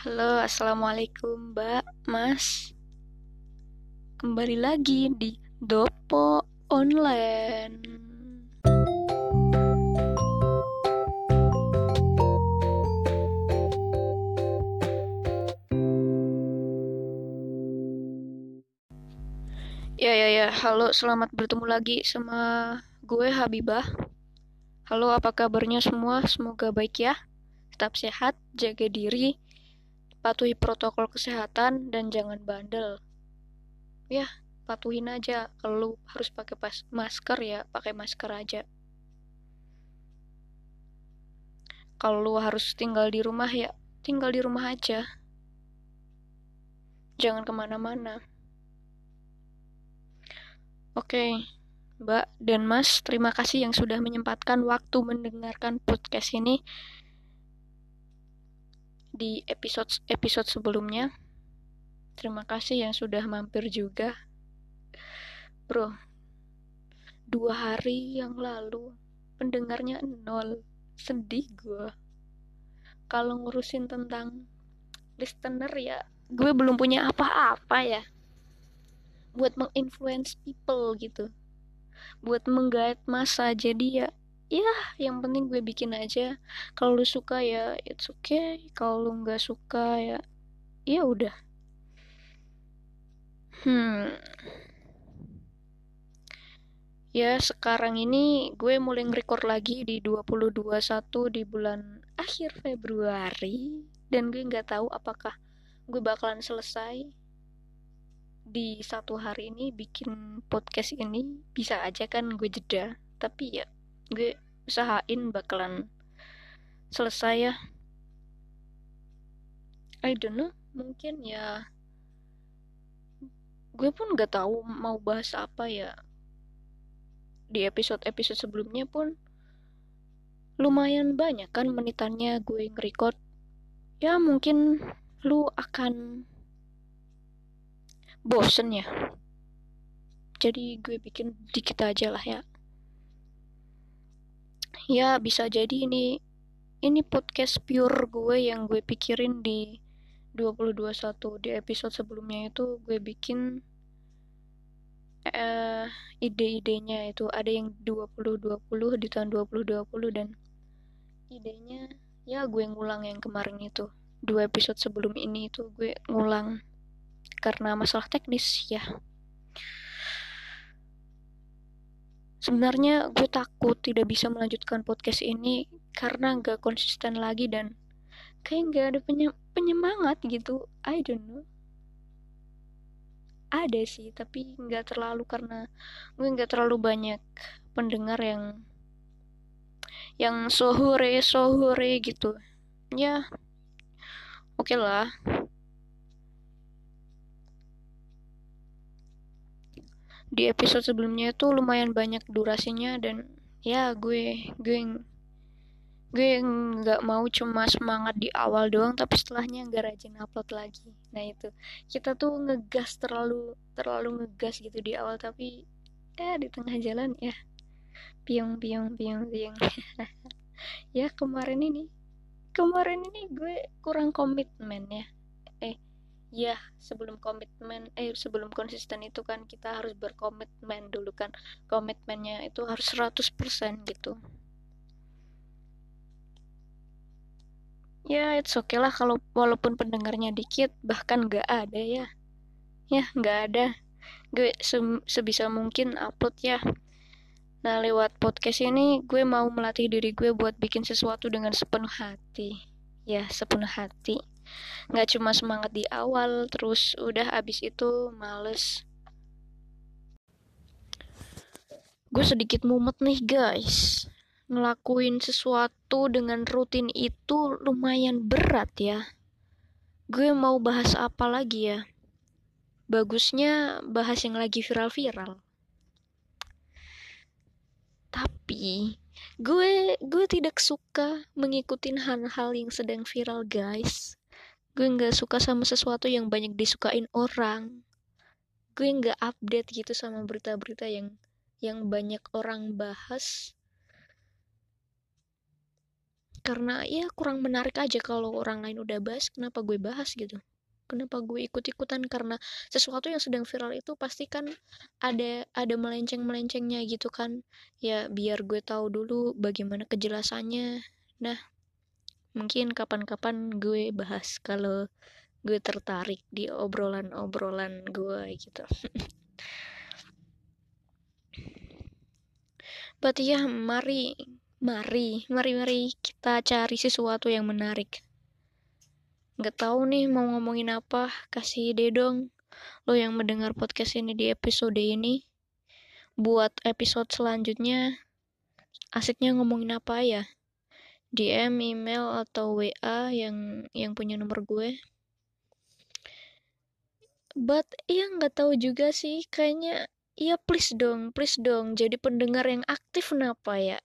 Halo, assalamualaikum, Mbak, Mas. Kembali lagi di Dopo Online. Ya, ya, ya. Halo, selamat bertemu lagi sama gue Habibah. Halo, apa kabarnya semua? Semoga baik ya. Tetap sehat, jaga diri, patuhi protokol kesehatan, dan jangan bandel. Ya, patuhin aja. Kalau harus pakai pas masker ya, pakai masker aja. Kalau lu harus tinggal di rumah ya, tinggal di rumah aja. Jangan ke mana-mana. Oke, Mbak dan Mas, terima kasih yang sudah menyempatkan waktu mendengarkan podcast ini di episode episode sebelumnya. Terima kasih yang sudah mampir juga. Bro, dua hari yang lalu pendengarnya nol. Sedih gue. Kalau ngurusin tentang listener ya, gue belum punya apa-apa ya buat menginfluence people gitu buat menggait masa jadi ya ya yang penting gue bikin aja. Kalau lu suka ya it's okay. Kalau lu nggak suka ya ya udah. Hmm. Ya sekarang ini gue mulai nge-record lagi di 2021 di bulan akhir Februari. Dan gue nggak tahu apakah gue bakalan selesai di satu hari ini bikin podcast ini. Bisa aja kan gue jeda. Tapi ya gue usahain bakalan selesai ya. I don't know mungkin ya gue pun gak tahu mau bahas apa ya. Di episode-episode sebelumnya pun lumayan banyak kan menitannya gue nge-record ya mungkin lu akan bosen ya. Jadi gue bikin dikit aja lah ya ya bisa jadi ini ini podcast pure gue yang gue pikirin di 2021 di episode sebelumnya itu gue bikin uh, ide-idenya itu. Ada yang 2020 di tahun 2020 dan idenya ya gue ngulang yang kemarin itu. Dua episode sebelum ini itu gue ngulang. Karena masalah teknis ya sebenarnya gue takut tidak bisa melanjutkan podcast ini karena nggak konsisten lagi dan kayak nggak ada penyemangat gitu. I don't know. Ada sih tapi nggak terlalu karena gue nggak terlalu banyak pendengar yang yang sohure sohure gitu. Ya oke okay lah di episode sebelumnya itu lumayan banyak durasinya dan ya gue gue gue nggak mau cuma semangat di awal doang tapi setelahnya nggak rajin upload lagi. Nah itu. Kita tuh ngegas terlalu terlalu ngegas gitu di awal tapi ya di tengah jalan ya. Piung piung piung piung. Ya kemarin ini kemarin ini gue kurang komitmen ya ya sebelum komitmen eh sebelum konsisten itu kan kita harus berkomitmen dulu kan. Komitmennya itu harus 100% gitu. Ya it's okay lah kalau walaupun pendengarnya dikit bahkan nggak ada ya. Ya nggak ada. Gue se sebisa mungkin upload ya. Nah lewat podcast ini gue mau melatih diri gue buat bikin sesuatu dengan sepenuh hati. Ya sepenuh hati nggak cuma semangat di awal terus udah abis itu males. Gue sedikit mumet nih guys. Ngelakuin sesuatu dengan rutin itu lumayan berat ya. Gue mau bahas apa lagi ya? Bagusnya bahas yang lagi viral-viral. Tapi gue gue tidak suka mengikuti hal-hal yang sedang viral guys gue nggak suka sama sesuatu yang banyak disukain orang. Gue nggak update gitu sama berita-berita yang yang banyak orang bahas. Karena ya kurang menarik aja kalau orang lain udah bahas kenapa gue bahas gitu? Kenapa gue ikut-ikutan? Karena sesuatu yang sedang viral itu pasti kan ada ada melenceng-melencengnya gitu kan. Ya biar gue tahu dulu bagaimana kejelasannya. Nah mungkin kapan-kapan gue bahas kalau gue tertarik di obrolan-obrolan gue gitu. But ya mari mari mari mari kita cari sesuatu yang menarik. Nggak tahu nih mau ngomongin apa kasih ide dong lo yang mendengar podcast ini di episode ini. Buat episode selanjutnya asiknya ngomongin apa ya DM, email atau WA yang yang punya nomor gue. But ya nggak tahu juga sih. Kayaknya ya please dong please dong. Jadi pendengar yang aktif kenapa ya?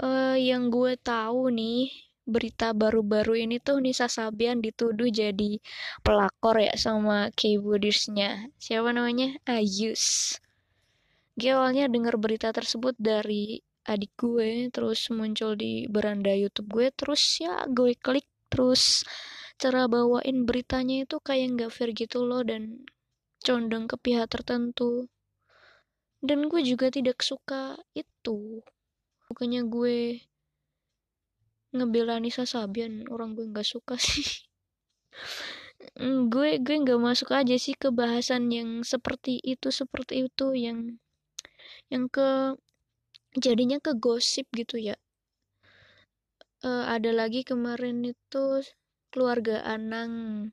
Uh, yang gue tahu nih berita baru-baru ini tuh Nisa Sabian dituduh jadi pelakor ya sama keyboardersnya siapa namanya? Ayus gue awalnya denger berita tersebut dari adik gue terus muncul di beranda YouTube gue terus ya gue klik terus cara bawain beritanya itu kayak nggak fair gitu loh dan condong ke pihak tertentu. Dan gue juga tidak suka itu. Bukannya gue ngebela Nisa Sabian orang gue nggak suka sih. Gue gue nggak masuk aja sih ke bahasan yang seperti itu seperti itu yang yang ke jadinya ke gosip gitu ya uh, ada lagi kemarin itu keluarga Anang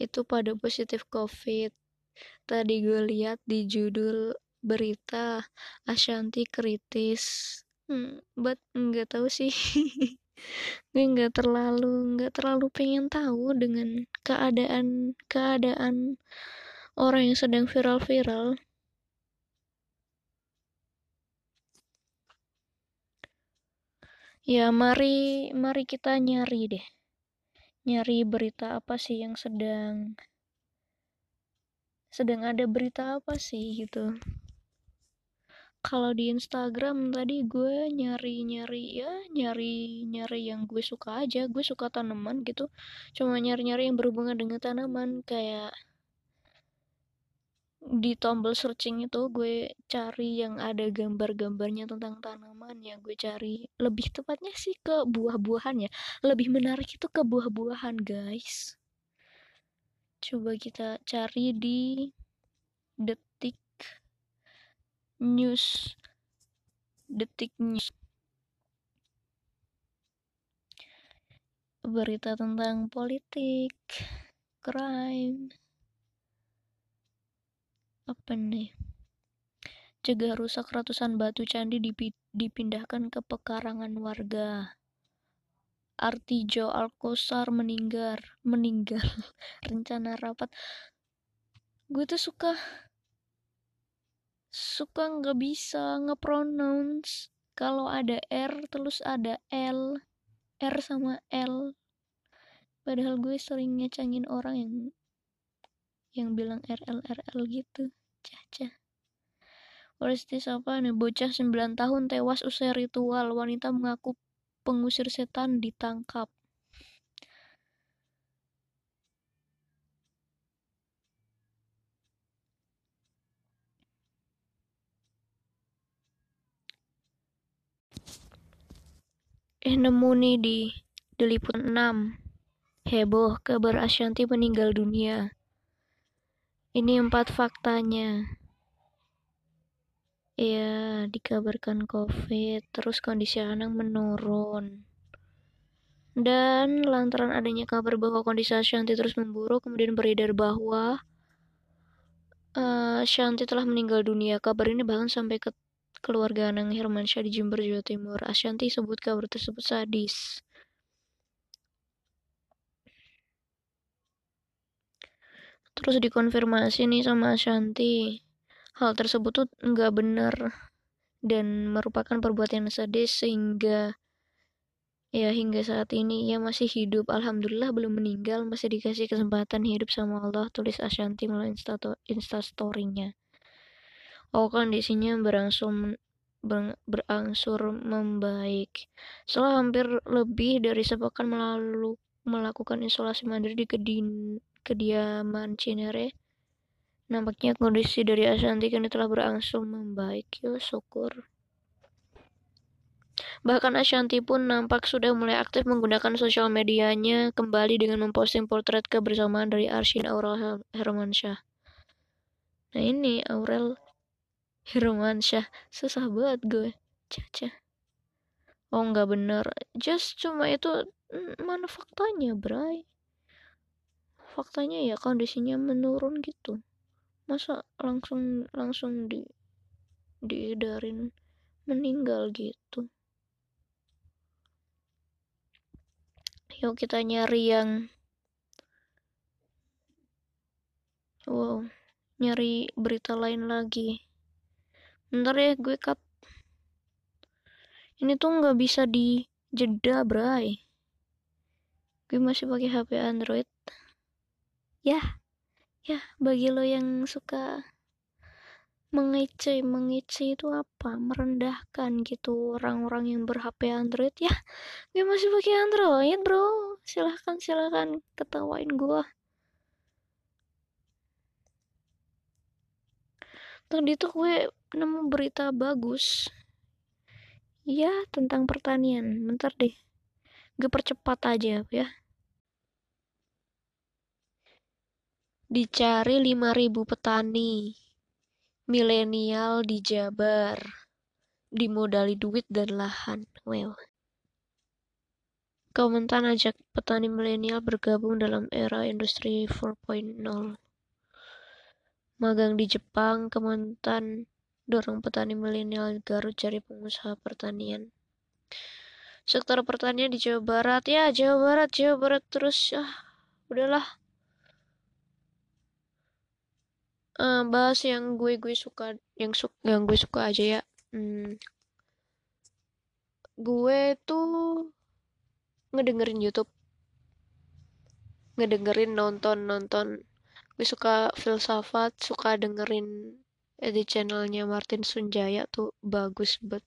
itu pada positif COVID. Tadi gue lihat di judul berita Ashanti kritis. Hmm, but nggak tahu sih. gue nggak terlalu nggak terlalu pengen tahu dengan keadaan keadaan orang yang sedang viral-viral. Ya, mari mari kita nyari deh. Nyari berita apa sih yang sedang sedang ada berita apa sih gitu. Kalau di Instagram tadi gue nyari-nyari ya, nyari-nyari yang gue suka aja. Gue suka tanaman gitu. Cuma nyari-nyari yang berhubungan dengan tanaman kayak di tombol searching itu gue cari yang ada gambar-gambarnya tentang tanaman ya gue cari lebih tepatnya sih ke buah-buahan ya lebih menarik itu ke buah-buahan guys. Coba kita cari di detik news detik news. Berita tentang politik crime apa nih. Cegah rusak ratusan batu candi dipindahkan ke pekarangan warga. Artijo Alkosar meninggal meninggal. Rencana rapat. Gue tuh suka suka nggak bisa ngepronounce. Kalau ada R terus ada L R sama L. Padahal gue sering ngecangin orang yang yang bilang RL RL gitu Caca. Peristiwa apa nih? Bocah 9 tahun tewas usai ritual. Wanita mengaku pengusir setan ditangkap. Eh nemu nih di Deliput 6. Heboh kabar Ashanti meninggal dunia. Ini empat faktanya. Ya, dikabarkan COVID, terus kondisi anak menurun. Dan lantaran adanya kabar bahwa kondisi Shanti terus memburuk, kemudian beredar bahwa uh, Shanti telah meninggal dunia. Kabar ini bahkan sampai ke keluarga Anang Hermansyah di Jember, Jawa Timur. Ashanti sebut kabar tersebut sadis. Terus dikonfirmasi nih sama Ashanti hal tersebut tuh nggak benar dan merupakan perbuatan sadis sehingga ya hingga saat ini ia masih hidup. Alhamdulillah belum meninggal masih dikasih kesempatan hidup sama Allah tulis Ashanti melalui insta instastorynya oh kondisinya berangsur ber berangsur membaik. Setelah hampir lebih dari sepekan melalu melakukan isolasi mandiri di kedin, kediaman Cinere, nampaknya kondisi dari Ashanti kini telah berangsur membaik. Yo, syukur. Bahkan Ashanti pun nampak sudah mulai aktif menggunakan sosial medianya kembali dengan memposting potret kebersamaan dari Arshin Aurel Hermansyah. Nah ini Aurel Hermansyah susah banget gue caca oh nggak bener just cuma itu mm, mana faktanya bray faktanya ya kondisinya menurun gitu masa langsung langsung di diedarin meninggal gitu yuk kita nyari yang wow nyari berita lain lagi Bentar ya gue cut. Ini tuh nggak bisa di jeda, bray. Gue masih pakai HP Android. Ya, ya bagi lo yang suka mengece, mengece itu apa? Merendahkan gitu orang-orang yang ber-HP Android ya. Gue masih pakai Android, bro. Silahkan, silahkan ketawain gue. Tadi tuh gue nemu berita bagus ya tentang pertanian bentar deh gue percepat aja ya dicari 5000 petani. Milenial di Jabar. Dimodali duit dan lahan. Well. Kementan ajak petani milenial bergabung dalam era industri 4.0 magang di Jepang Kementan dorong petani milenial Garut cari pengusaha pertanian. Sektor pertanian di Jawa Barat. Ya Jawa Barat Jawa Barat terus. Ah udahlah uh, bahas yang gue gue suka yang suka yang gue suka aja ya. Hmm. gue tuh ngedengerin YouTube. Ngedengerin nonton nonton. Gue suka filsafat suka dengerin di channelnya Martin Sunjaya tuh bagus banget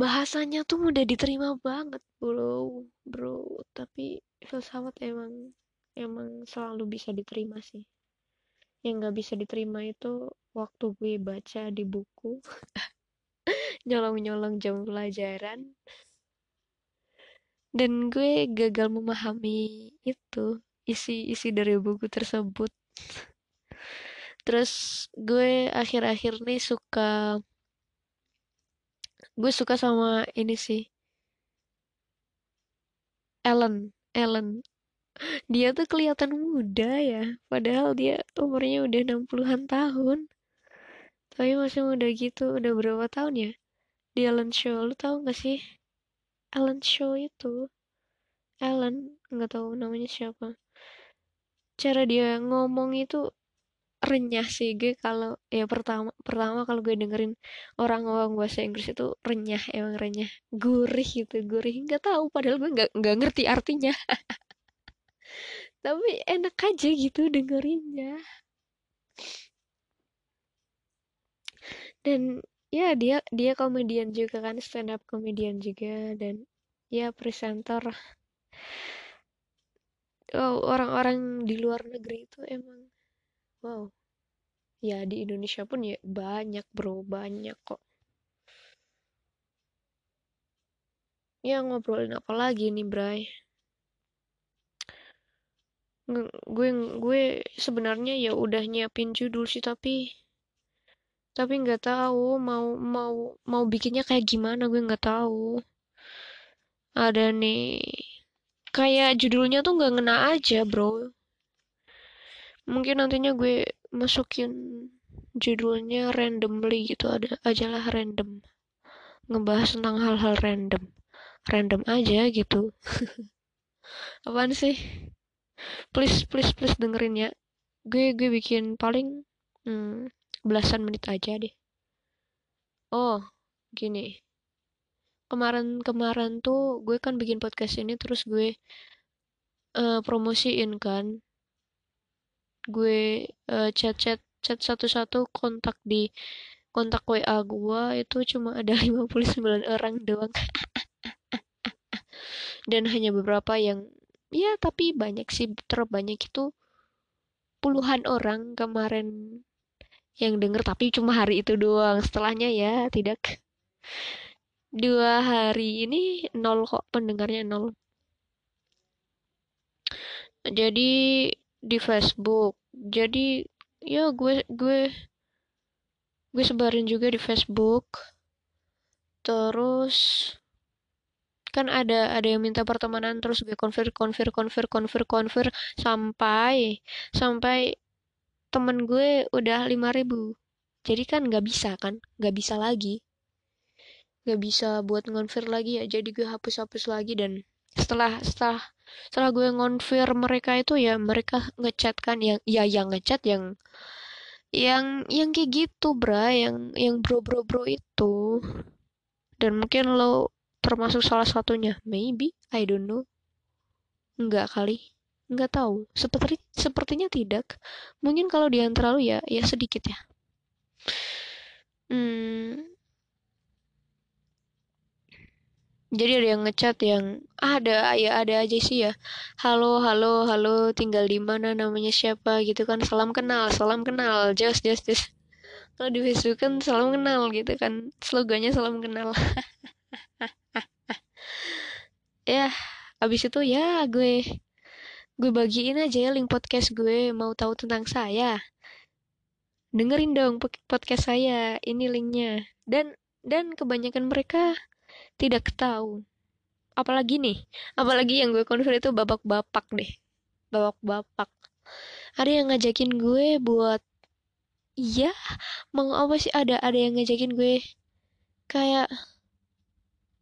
bahasanya tuh mudah diterima banget bro bro. Tapi filsafat emang emang selalu bisa diterima sih yang nggak bisa diterima itu waktu gue baca di buku. Nyolong-nyolong jam pelajaran. Dan gue gagal memahami itu isi-isi dari buku tersebut. Terus gue akhir-akhir nih suka gue suka sama ini sih. Ellen Ellen dia tuh kelihatan muda ya padahal dia umurnya udah 60-an tahun. Tapi masih muda gitu udah berapa tahun ya? Di Ellen Show lu tau gak sih? Ellen Show itu Ellen nggak tahu namanya siapa. Cara dia ngomong itu renyah sih gue kalau ya pertama pertama kalau gue dengerin orang ngomong bahasa Inggris itu renyah emang renyah. Gurih gitu gurih. Nggak tahu padahal gue nggak nggak ngerti artinya tapi enak aja gitu dengerinnya dan ya dia dia komedian juga kan stand up komedian juga dan ya presenter oh, orang-orang di luar negeri itu emang Wow. Ya di Indonesia pun ya banyak bro, banyak kok. Ya ngobrolin apa lagi nih, Bray? Gue gue sebenarnya ya udah nyiapin judul sih tapi tapi nggak tahu mau mau mau bikinnya kayak gimana gue nggak tahu. Ada nih kayak judulnya tuh nggak ngena aja bro. Mungkin nantinya gue masukin judulnya randomly gitu ada ajalah random. Ngebahas tentang hal-hal random. Random aja gitu. Apaan sih please please please dengerin ya. Gue gue bikin paling hmm, belasan menit aja deh. Oh gini. Kemarin-kemarin tuh gue kan bikin podcast ini terus gue uh, promosiin kan. Gue uh, chat chat chat satu-satu kontak di kontak WA gue itu cuma ada 59 orang doang. Dan hanya beberapa yang ya tapi banyak sih terbanyak itu puluhan orang kemarin yang denger tapi cuma hari itu doang. Setelahnya ya tidak. Dua hari ini nol kok pendengarnya nol. Jadi di Facebook. Jadi ya gue gue gue sebarin juga di Facebook. Terus kan ada ada yang minta pertemanan terus gue konfir konfir konfir konfir konfir sampai sampai temen gue udah lima ribu. Jadi kan nggak bisa kan nggak bisa lagi. Nggak bisa buat ngonfir lagi ya jadi gue hapus hapus lagi dan setelah setelah setelah gue ngonfir mereka itu ya mereka ngechat kan yang ya yang ngechat yang yang yang kayak gitu bra yang yang bro bro bro itu. Dan mungkin lo termasuk salah satunya? Maybe I don't know. Enggak kali. Enggak tahu. Seperti sepertinya tidak. Mungkin kalau di antara ya ya sedikit ya. Hmm, jadi ada yang ngechat yang ah, ada ya ada aja sih ya. Halo halo halo tinggal di mana namanya siapa? Gitu kan. Salam kenal salam kenal. Just just just. Kalau di Facebook kan salam kenal gitu kan. Slogannya salam kenal ya abis itu ya gue gue bagiin aja ya link podcast gue. Mau tahu tentang saya? Dengerin dong podcast saya. Ini linknya. Dan dan kebanyakan mereka tidak tahu. Apalagi nih apalagi yang gue konfir itu babak-bapak deh. Babak-bapak. Ada yang ngajakin gue buat iya mau apa sih? Ada ada yang ngajakin gue. Kayak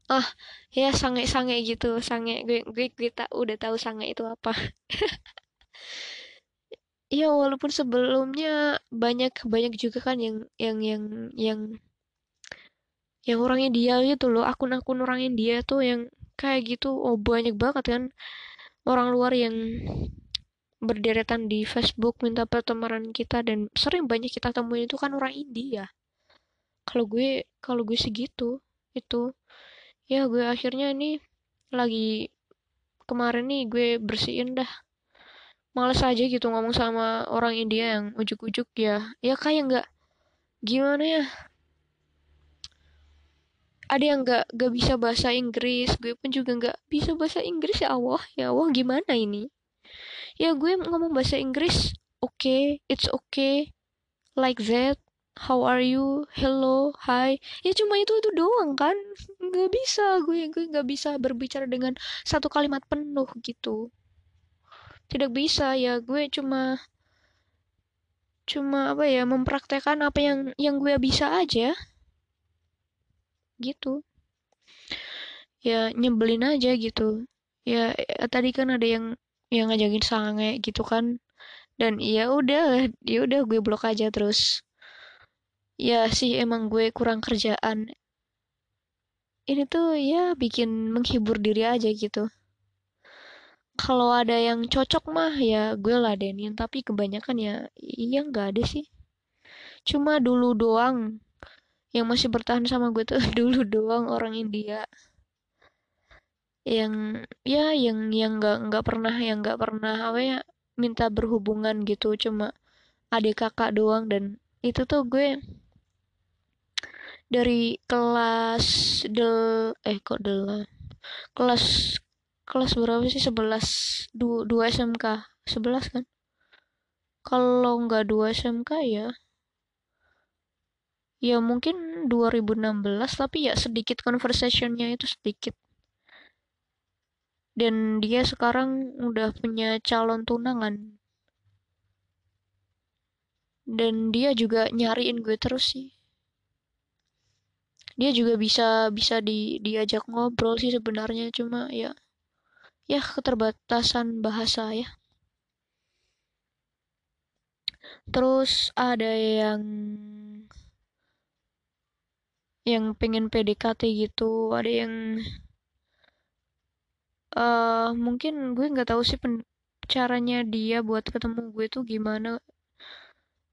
ah ya sange-sange gitu. Sange gue gue gue tak udah tahu sange itu apa. Ya walaupun sebelumnya banyak banyak juga kan yang yang yang yang yang orangnya dia gitu loh. Akun-akun orangnya dia tuh yang kayak gitu. Oh banyak banget kan orang luar yang berderetan di Facebook minta pertemanan kita dan sering banyak kita temuin itu kan orang India. Kalau gue kalau gue segitu itu ya gue akhirnya ini lagi kemarin nih gue bersihin dah. Males aja gitu ngomong sama orang India yang ujuk-ujuk ya. Ya kayak nggak gimana ya? Ada yang gak, gak bisa bahasa Inggris. Gue pun juga gak bisa bahasa Inggris. Ya Allah ya Allah gimana ini? Ya gue ngomong bahasa Inggris oke okay, it's okay like that how are you? Hello hi. Ya cuma itu itu doang kan. Gak bisa gue gue gak bisa berbicara dengan satu kalimat penuh gitu. Tidak bisa ya gue cuma cuma apa ya mempraktekkan apa yang yang gue bisa aja. Gitu. Ya nyebelin aja gitu. Ya tadi kan ada yang yang ngajakin sange gitu kan. Dan ya udah ya udah gue blok aja terus ya sih emang gue kurang kerjaan. Ini tuh ya bikin menghibur diri aja gitu. Kalau ada yang cocok mah ya gue ladenin tapi kebanyakan ya iya nggak ada sih. Cuma dulu doang. Yang masih bertahan sama gue tuh dulu doang orang India. Yang ya yang yang nggak nggak pernah yang nggak pernah apa ya minta berhubungan gitu. Cuma adik kakak doang dan itu tuh gue dari kelas del eh kok del kelas kelas berapa sih? Sebelas dua SMK sebelas kan? Kalau nggak dua SMK ya ya mungkin 2016 tapi ya sedikit conversationnya itu sedikit. Dan dia sekarang udah punya calon tunangan. Dan dia juga nyariin gue terus sih dia juga bisa bisa di diajak ngobrol sih sebenarnya. Cuma ya ya keterbatasan bahasa ya. Terus ada yang yang pengen PDKT gitu. Ada yang uh, mungkin gue nggak tahu sih caranya dia buat ketemu gue tuh gimana.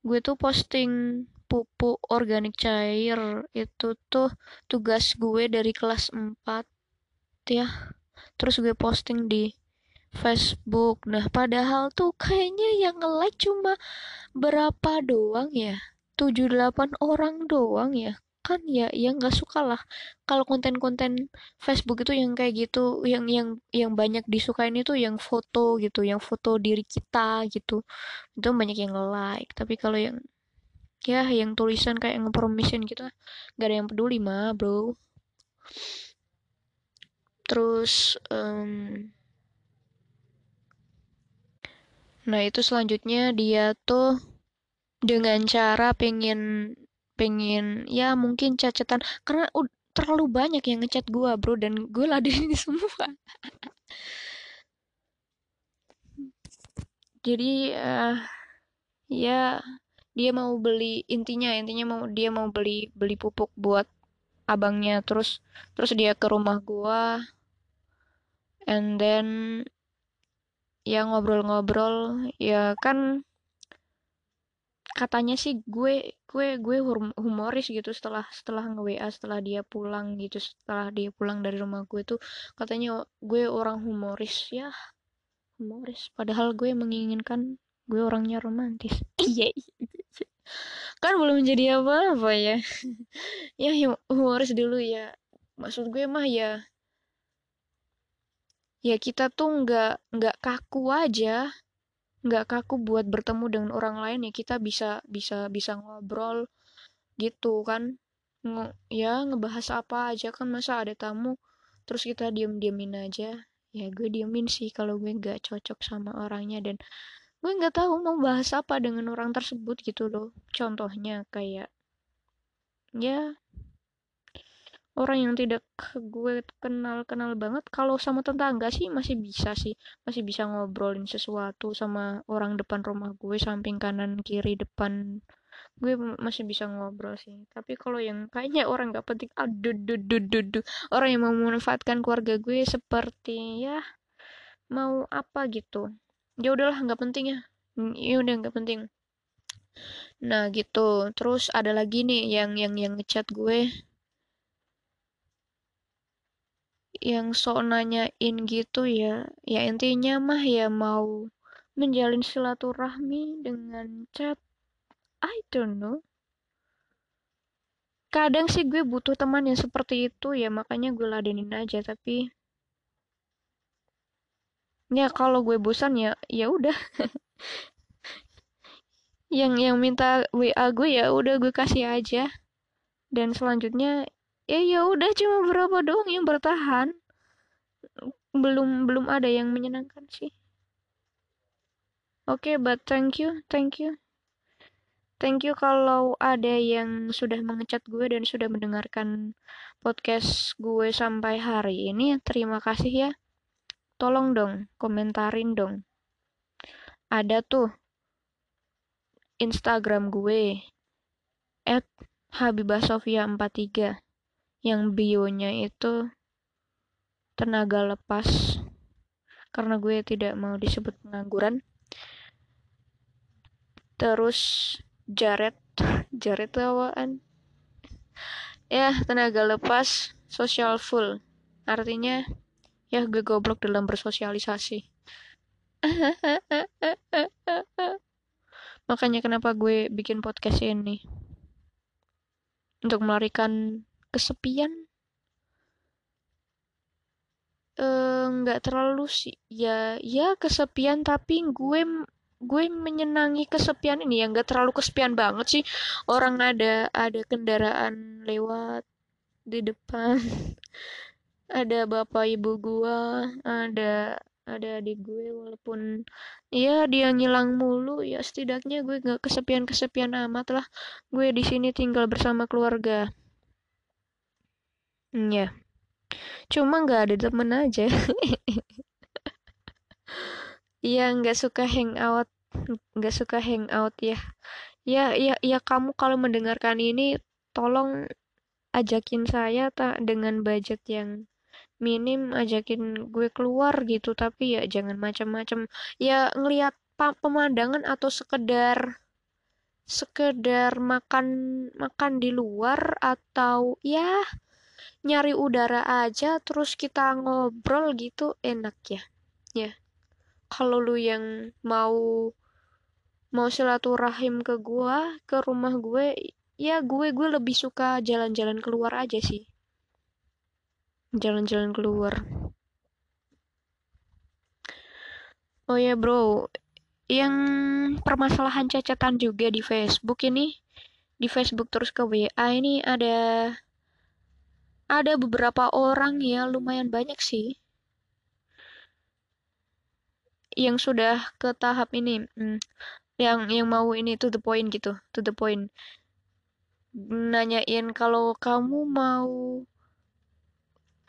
Gue tuh posting pupuk organik cair itu tuh tugas gue dari kelas 4 ya. Terus gue posting di Facebook. Nah padahal tuh kayaknya yang like cuma berapa doang ya? 7-8 orang doang ya? Kan ya yang nggak suka lah. Kalau konten-konten Facebook itu yang kayak gitu yang yang yang banyak disukain itu yang foto gitu yang foto diri kita gitu. Itu banyak yang like tapi kalau yang ya yang tulisan kayak ngepromisin gitu. Gak ada yang peduli mah bro. Terus um, nah itu selanjutnya dia tuh dengan cara pengen pengen ya mungkin cacatan karena uh, terlalu banyak yang ngechat gue bro dan gue ladenin semua. Jadi uh, ya dia mau beli intinya intinya mau dia mau beli beli pupuk buat abangnya. Terus terus dia ke rumah gue and then ya ngobrol-ngobrol ya kan katanya sih gue gue gue humoris gitu setelah setelah nge WA setelah dia pulang gitu setelah dia pulang dari rumah gue tuh katanya gue orang humoris. Ya humoris. Padahal gue menginginkan gue orangnya romantis. Iya, iya, iya kan belum jadi apa-apa ya. Ya humoris dulu ya. Maksud gue mah ya ya kita tuh nggak nggak kaku aja. Nggak kaku buat bertemu dengan orang lain ya. Kita bisa bisa bisa ngobrol gitu kan. Nge ya ngebahas apa aja kan. Masa ada tamu terus kita diem diemin aja. Ya gue diemin sih kalau gue nggak cocok sama orangnya dan gue nggak tahu mau bahas apa dengan orang tersebut gitu loh. Contohnya kayak ya orang yang tidak gue kenal kenal banget. Kalau sama tetangga sih masih bisa sih. Masih bisa ngobrolin sesuatu sama orang depan rumah gue samping kanan kiri depan. Gue masih bisa ngobrol sih. Tapi kalau yang kayaknya orang gak penting aduh duh, duh, duh, duh. orang yang mau memanfaatkan keluarga gue seperti ya mau apa gitu ya udahlah nggak penting ya. Ya udah nggak penting. Nah gitu. Terus ada lagi nih yang yang yang ngechat gue. Yang sok nanyain gitu ya. Ya intinya mah ya mau menjalin silaturahmi dengan chat I don't know. Kadang sih gue butuh teman yang seperti itu ya makanya gue ladenin aja tapi ya kalau gue bosan ya ya udah. Yang yang minta WA gue ya udah gue kasih aja. Dan selanjutnya ya ya udah cuma berapa doang yang bertahan. Belum belum ada yang menyenangkan sih. Oke okay, but thank you thank you. Thank you kalau ada yang sudah mengecat gue dan sudah mendengarkan podcast gue sampai hari ini. Terima kasih ya tolong dong komentarin dong. Ada tuh Instagram gue at Habibah Sofia 43 yang bionya itu tenaga lepas karena gue tidak mau disebut pengangguran. Terus Jared Jared awaan ya tenaga lepas social full. Artinya ya gue goblok dalam bersosialisasi. Makanya kenapa gue bikin podcast ini? Untuk melarikan kesepian? Eh, nggak uh, terlalu sih. Ya ya kesepian tapi gue gue menyenangi kesepian ini. Ya nggak terlalu kesepian banget sih. Orang ada ada kendaraan lewat di depan ada bapak ibu gue ada ada adik gue walaupun ya dia ngilang mulu ya setidaknya gue nggak kesepian kesepian amat lah gue di sini tinggal bersama keluarga Iya. Cuma nggak ada temen aja. Iya, nggak suka hangout, nggak suka hangout ya. Ya, ya, ya kamu kalau mendengarkan ini, tolong ajakin saya tak dengan budget yang minim, ajakin gue keluar gitu. Tapi ya jangan macam-macam. Ya ngelihat pemandangan atau sekedar sekedar makan makan di luar atau ya nyari udara aja terus kita ngobrol gitu enak ya ya kalau lu yang mau mau silaturahim ke gua ke rumah gue ya gue gue lebih suka jalan-jalan keluar aja sih jalan-jalan keluar. Oh ya bro. Yang permasalahan cacatan juga di Facebook ini di Facebook terus ke WA ini ada ada beberapa orang ya lumayan banyak sih. Yang sudah ke tahap ini hmm, yang yang mau ini to the point gitu to the point. Nanyain kalau kamu mau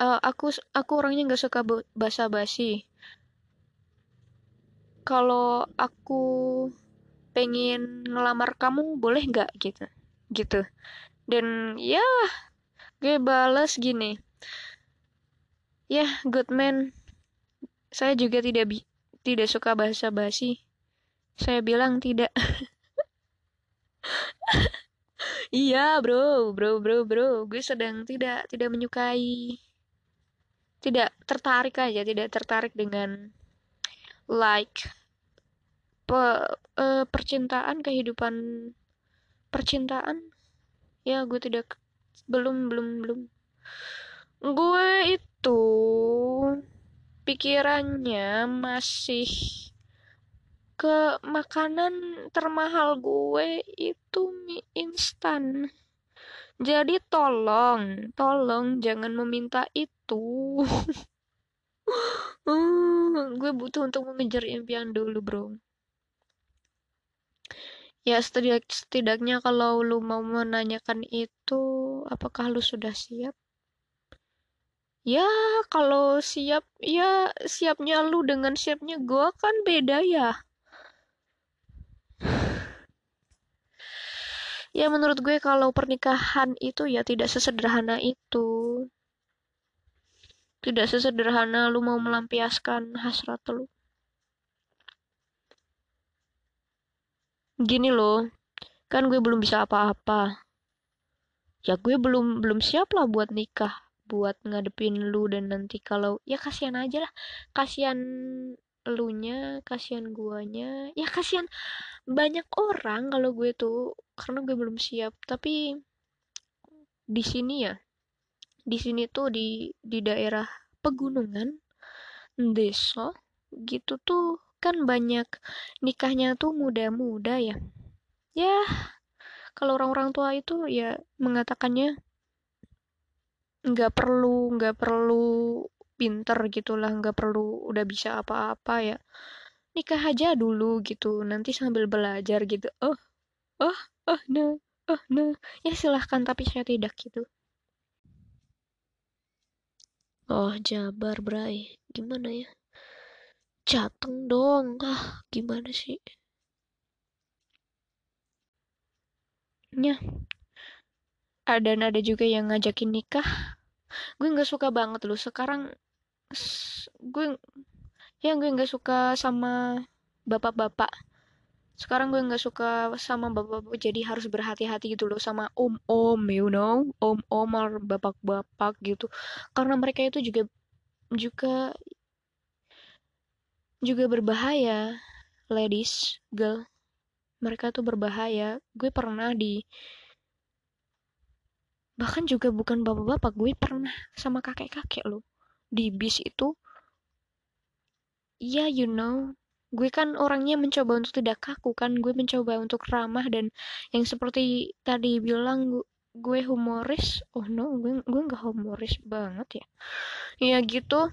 uh, aku aku orangnya nggak suka basa-basi. Kalau aku pengen ngelamar kamu boleh nggak? Gitu gitu. Dan ya gue balas gini. Ya yeah, good man. Saya juga tidak bi tidak suka bahasa basi saya bilang tidak. Iya bro bro bro bro. Gue sedang tidak tidak menyukai tidak tertarik aja tidak tertarik dengan like pe, uh, percintaan kehidupan percintaan? Ya gue tidak belum belum belum. Gue itu pikirannya masih ke makanan termahal. Gue itu mie instan. Jadi tolong tolong jangan meminta itu hmm, gue butuh untuk mengejar impian dulu bro. Ya setidak setidaknya kalau lu mau menanyakan itu apakah lu sudah siap? Ya kalau siap ya siapnya lu dengan siapnya gue kan beda ya. Ya menurut gue kalau pernikahan itu ya tidak sesederhana itu tidak sesederhana lu mau melampiaskan hasrat lu. Gini loh, kan gue belum bisa apa-apa. Ya gue belum belum siap lah buat nikah, buat ngadepin lu dan nanti kalau ya kasihan aja lah, kasihan elunya, kasihan guanya, ya kasihan banyak orang kalau gue tuh karena gue belum siap. Tapi di sini ya di sini tuh di di daerah pegunungan desa gitu tuh kan banyak nikahnya tuh muda-muda ya. Ya kalau orang-orang tua itu ya mengatakannya nggak perlu nggak perlu pinter gitulah nggak perlu udah bisa apa-apa ya. Nikah aja dulu gitu nanti sambil belajar gitu. Oh oh oh no oh no ya silahkan tapi saya tidak gitu Oh, Jabar, Bray. Gimana ya? Jateng dong. Ah, gimana sih? Ya. Ada ada juga yang ngajakin nikah. Gue nggak suka banget loh. Sekarang gue ya gue nggak suka sama bapak-bapak sekarang gue nggak suka sama bapak-bapak jadi harus berhati-hati gitu loh sama om-om you know? Om-om or bapak-bapak gitu. Karena mereka itu juga juga juga berbahaya ladies girl. Mereka tuh berbahaya. Gue pernah di bahkan juga bukan bapak-bapak gue pernah sama kakek-kakek loh. Di bis itu ya yeah, you know gue kan orangnya mencoba untuk tidak kaku kan gue mencoba untuk ramah dan yang seperti tadi bilang gue, humoris. Oh no gue gue nggak humoris banget ya. Ya gitu.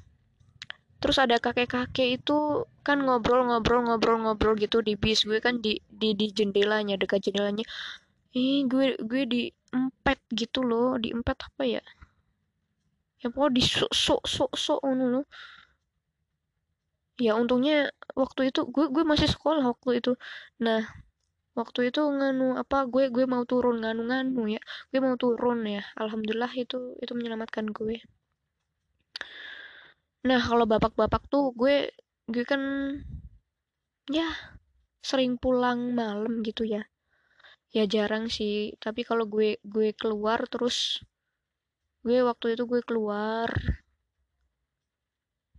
Terus ada kakek-kakek itu kan ngobrol-ngobrol-ngobrol-ngobrol gitu di bis. Gue kan di di di jendelanya dekat jendelanya. Eh gue gue di empat gitu loh. Di empat apa ya? Ya pokoknya di sok sok sok sok loh ya untungnya waktu itu gue gue masih sekolah waktu itu. Nah waktu itu nganu apa gue gue mau turun nganu nganu ya. Gue mau turun ya. Alhamdulillah itu itu menyelamatkan gue nah kalau bapak-bapak tuh gue gue kan ya sering pulang malam gitu ya. Ya jarang sih. Tapi kalau gue gue keluar terus gue waktu itu gue keluar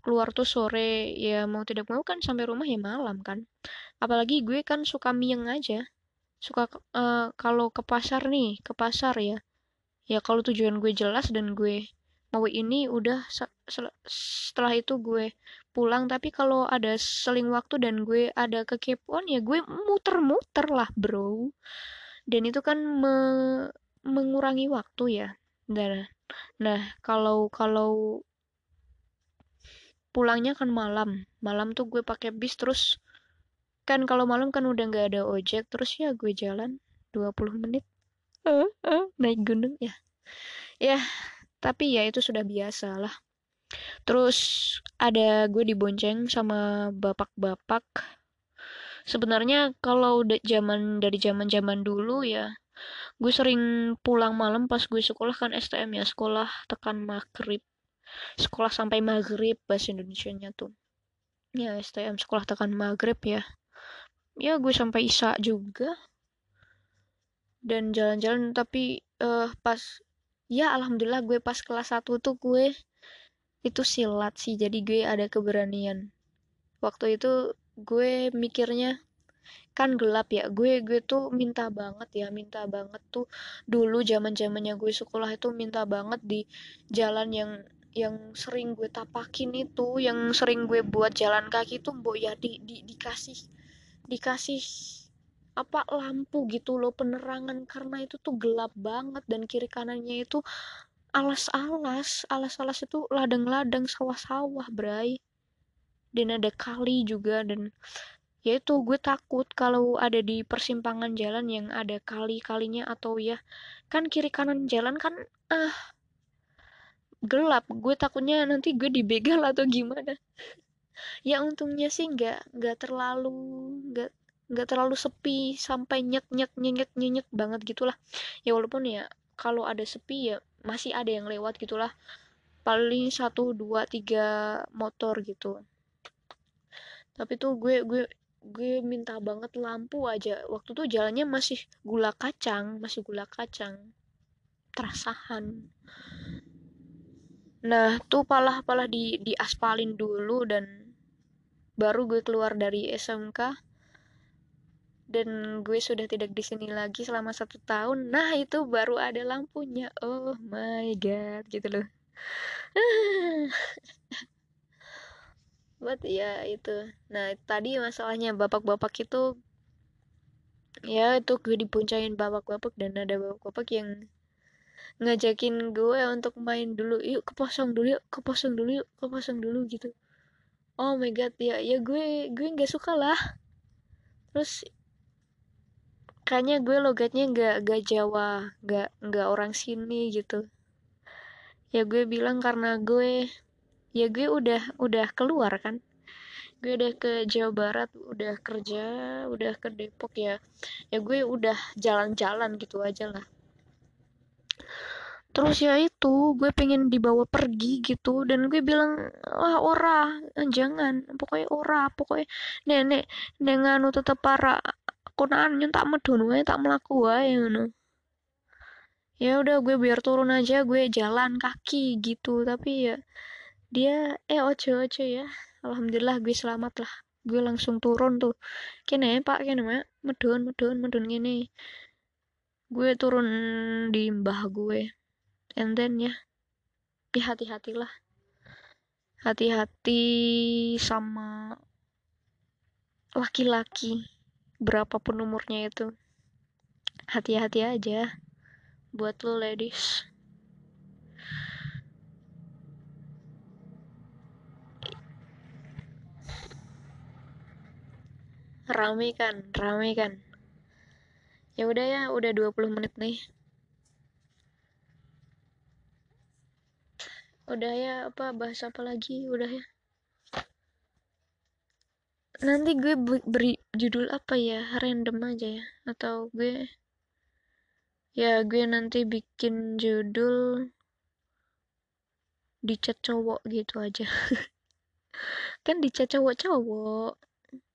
keluar tuh sore ya mau tidak mau kan sampai rumah ya malam kan. Apalagi gue kan suka mieng aja. Suka uh, kalau ke pasar nih ke pasar ya. Ya kalau tujuan gue jelas dan gue mau ini udah setelah itu gue pulang. Tapi kalau ada seling waktu dan gue ada kekepoan ya gue muter-muter lah bro. Dan itu kan me mengurangi waktu ya. Dan nah kalau kalau pulangnya kan malam. Malam tuh gue pakai bis terus. Kan kalau malam kan udah nggak ada ojek terus ya gue jalan 20 menit. Uh, uh, naik gunung ya. Ya tapi ya itu sudah biasa lah. Terus ada gue dibonceng sama bapak-bapak. Sebenarnya kalau udah zaman dari zaman zaman dulu ya gue sering pulang malam pas gue sekolah kan STM ya sekolah tekan maghrib sekolah sampai maghrib bahasa Indonesia nya tuh. Ya STM sekolah tekan maghrib ya. Ya gue sampai isa juga. Dan jalan-jalan tapi uh, pas ya alhamdulillah gue pas kelas 1 tuh gue itu silat sih. Jadi gue ada keberanian. Waktu itu gue mikirnya kan gelap ya. Gue gue tuh minta banget ya minta banget tuh dulu zaman zamannya gue sekolah itu minta banget di jalan yang yang sering gue tapakin itu yang sering gue buat jalan kaki tuh mbok ya di, di dikasih dikasih apa lampu gitu loh penerangan. Karena itu tuh gelap banget dan kiri kanannya itu alas-alas alas-alas itu ladang-ladang sawah-sawah bray. Dan ada kali juga dan ya itu gue takut kalau ada di persimpangan jalan yang ada kali-kalinya atau ya kan kiri kanan jalan kan ah gelap. Gue takutnya nanti gue dibegal atau gimana. Ya untungnya sih nggak nggak terlalu nggak nggak terlalu sepi. Sampai nyet nyet nyenyet nyenyet banget gitulah. Ya walaupun ya kalau ada sepi ya masih ada yang lewat gitulah. Paling satu dua tiga motor gitu. Tapi tuh gue gue gue minta banget lampu aja. Waktu tuh jalannya masih gula kacang masih gula kacang. Terasahan nah tuh palah palah di aspalin dulu dan baru gue keluar dari SMK dan gue sudah tidak di sini lagi selama satu tahun. Nah itu baru ada lampunya. Oh my god gitu loh. Buat ya itu. Nah tadi masalahnya bapak-bapak itu ya itu gue dipuncangin bapak-bapak dan ada bapak-bapak yang ngajakin gue untuk main dulu. Yuk ke posong dulu yuk ke posong dulu yuk ke posong dulu gitu. Oh my god ya ya gue gue nggak suka lah. Terus kayaknya gue logatnya nggak nggak Jawa nggak nggak orang sini gitu. Ya gue bilang karena gue ya gue udah udah keluar kan. Gue udah ke Jawa Barat udah kerja udah ke Depok ya. Ya gue udah jalan-jalan gitu aja lah terus ya itu gue pengen dibawa pergi gitu. Dan gue bilang wah ora jangan. Pokoknya ora pokoknya nenek dengan tetap para konaan nyun tak medun wae tak melaku wae ngono. Ya udah gue biar turun aja gue jalan kaki gitu. Tapi ya dia eh ojo ojo ya. Alhamdulillah gue selamat lah. Gue langsung turun tuh. Kene pak kene mak. Medun medun medun gini gue turun di mbah gue and then ya ya hati-hatilah. Hati-hati sama laki-laki berapapun umurnya itu. Hati-hati aja buat lo ladies. Rame kan rame kan. Ya udah ya udah 20 menit nih udah ya apa bahas apa lagi? Udah ya. Nanti gue beri judul apa ya? Random aja ya. Atau gue ya gue nanti bikin judul dicat cowok gitu aja. Kan dicat cowok-cowok.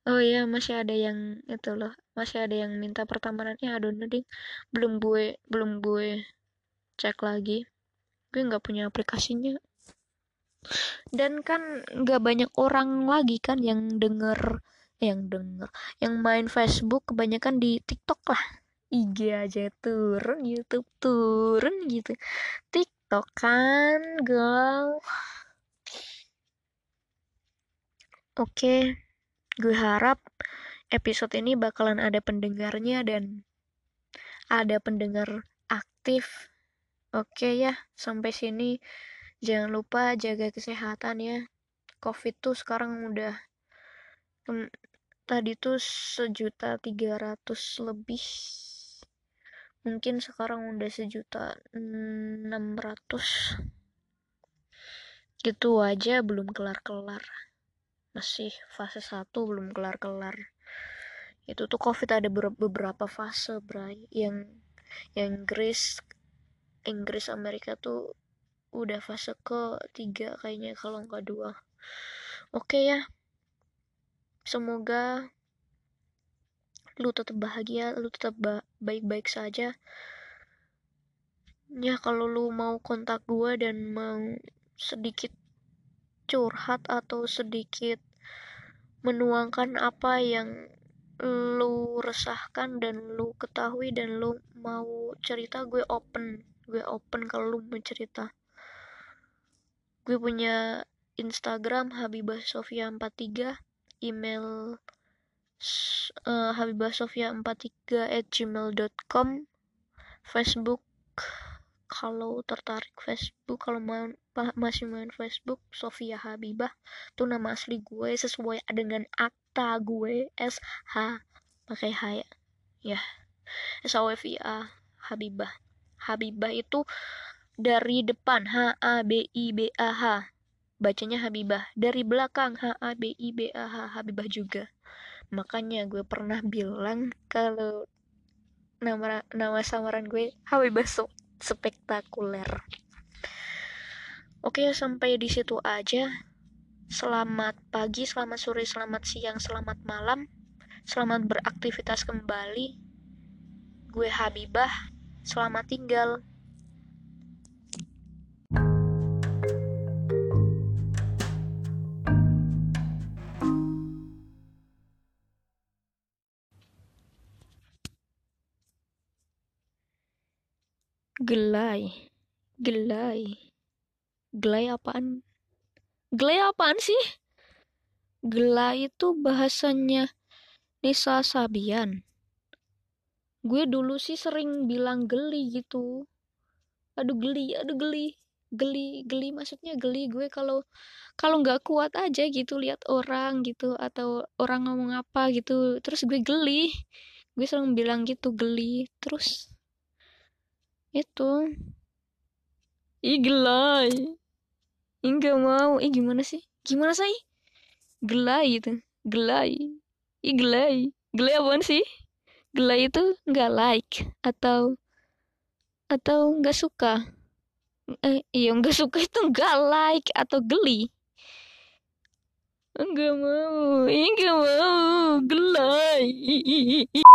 Oh iya masih ada yang itu loh. Masih ada yang minta pertemanannya aduh ding belum gue belum gue cek lagi gue nggak punya aplikasinya. Dan kan nggak banyak orang lagi kan yang denger yang denger yang main Facebook kebanyakan di TikTok lah. IG aja turun YouTube turun gitu. TikTok kan girl. Oke gue harap episode ini bakalan ada pendengarnya dan ada pendengar aktif oke ya sampai sini. Jangan lupa jaga kesehatan ya. Covid tuh sekarang udah tadi tuh sejuta tiga ratus lebih. Mungkin sekarang udah sejuta enam ratus. Gitu aja belum kelar-kelar. Masih fase satu belum kelar-kelar. Itu tuh covid ada beberapa fase bray. Yang yang Inggris Inggris Amerika tuh udah fase ke tiga kayaknya kalau nggak dua. Oke okay ya semoga lu tetap bahagia lu tetap baik-baik saja. Ya kalau lu mau kontak gue dan mau sedikit curhat atau sedikit menuangkan apa yang lu resahkan dan lu ketahui dan lu mau cerita gue open gue open kalau lu mau cerita. Gue punya Instagram Habibah Sofia 43 email uh, habibahsofia43 at gmail.com Facebook kalau tertarik Facebook kalau mau masih main Facebook Sofia Habibah itu nama asli gue sesuai dengan akta gue SH pakai H ya. Ya S O F I A Habibah Habibah itu dari depan H A B I B A H. Bacanya Habibah. Dari belakang H A B I B A H. Habibah juga. Makanya gue pernah bilang kalau nama nama samaran gue Habibah so, spektakuler. Oke sampai di situ aja. Selamat pagi selamat sore selamat siang selamat malam. Selamat beraktivitas kembali. Gue Habibah selamat tinggal Gelai. Gelai. Gelai apaan? Gelai apaan sih? Gelai itu bahasanya Nisa Sabian. Gue dulu sih sering bilang geli gitu. Aduh geli, aduh geli. Geli, geli maksudnya geli gue kalau kalau nggak kuat aja gitu lihat orang gitu atau orang ngomong apa gitu terus gue geli. Gue sering bilang gitu geli. Terus itu. Ih gelai. Mau. Ih gimana sih? Gimana sih? Gelai itu gelai. Ih gelai. Gelai apaan sih gelai itu nggak like atau atau nggak suka? Eh, iya nggak suka itu nggak like atau geli? Enggak mau enggak mau gelai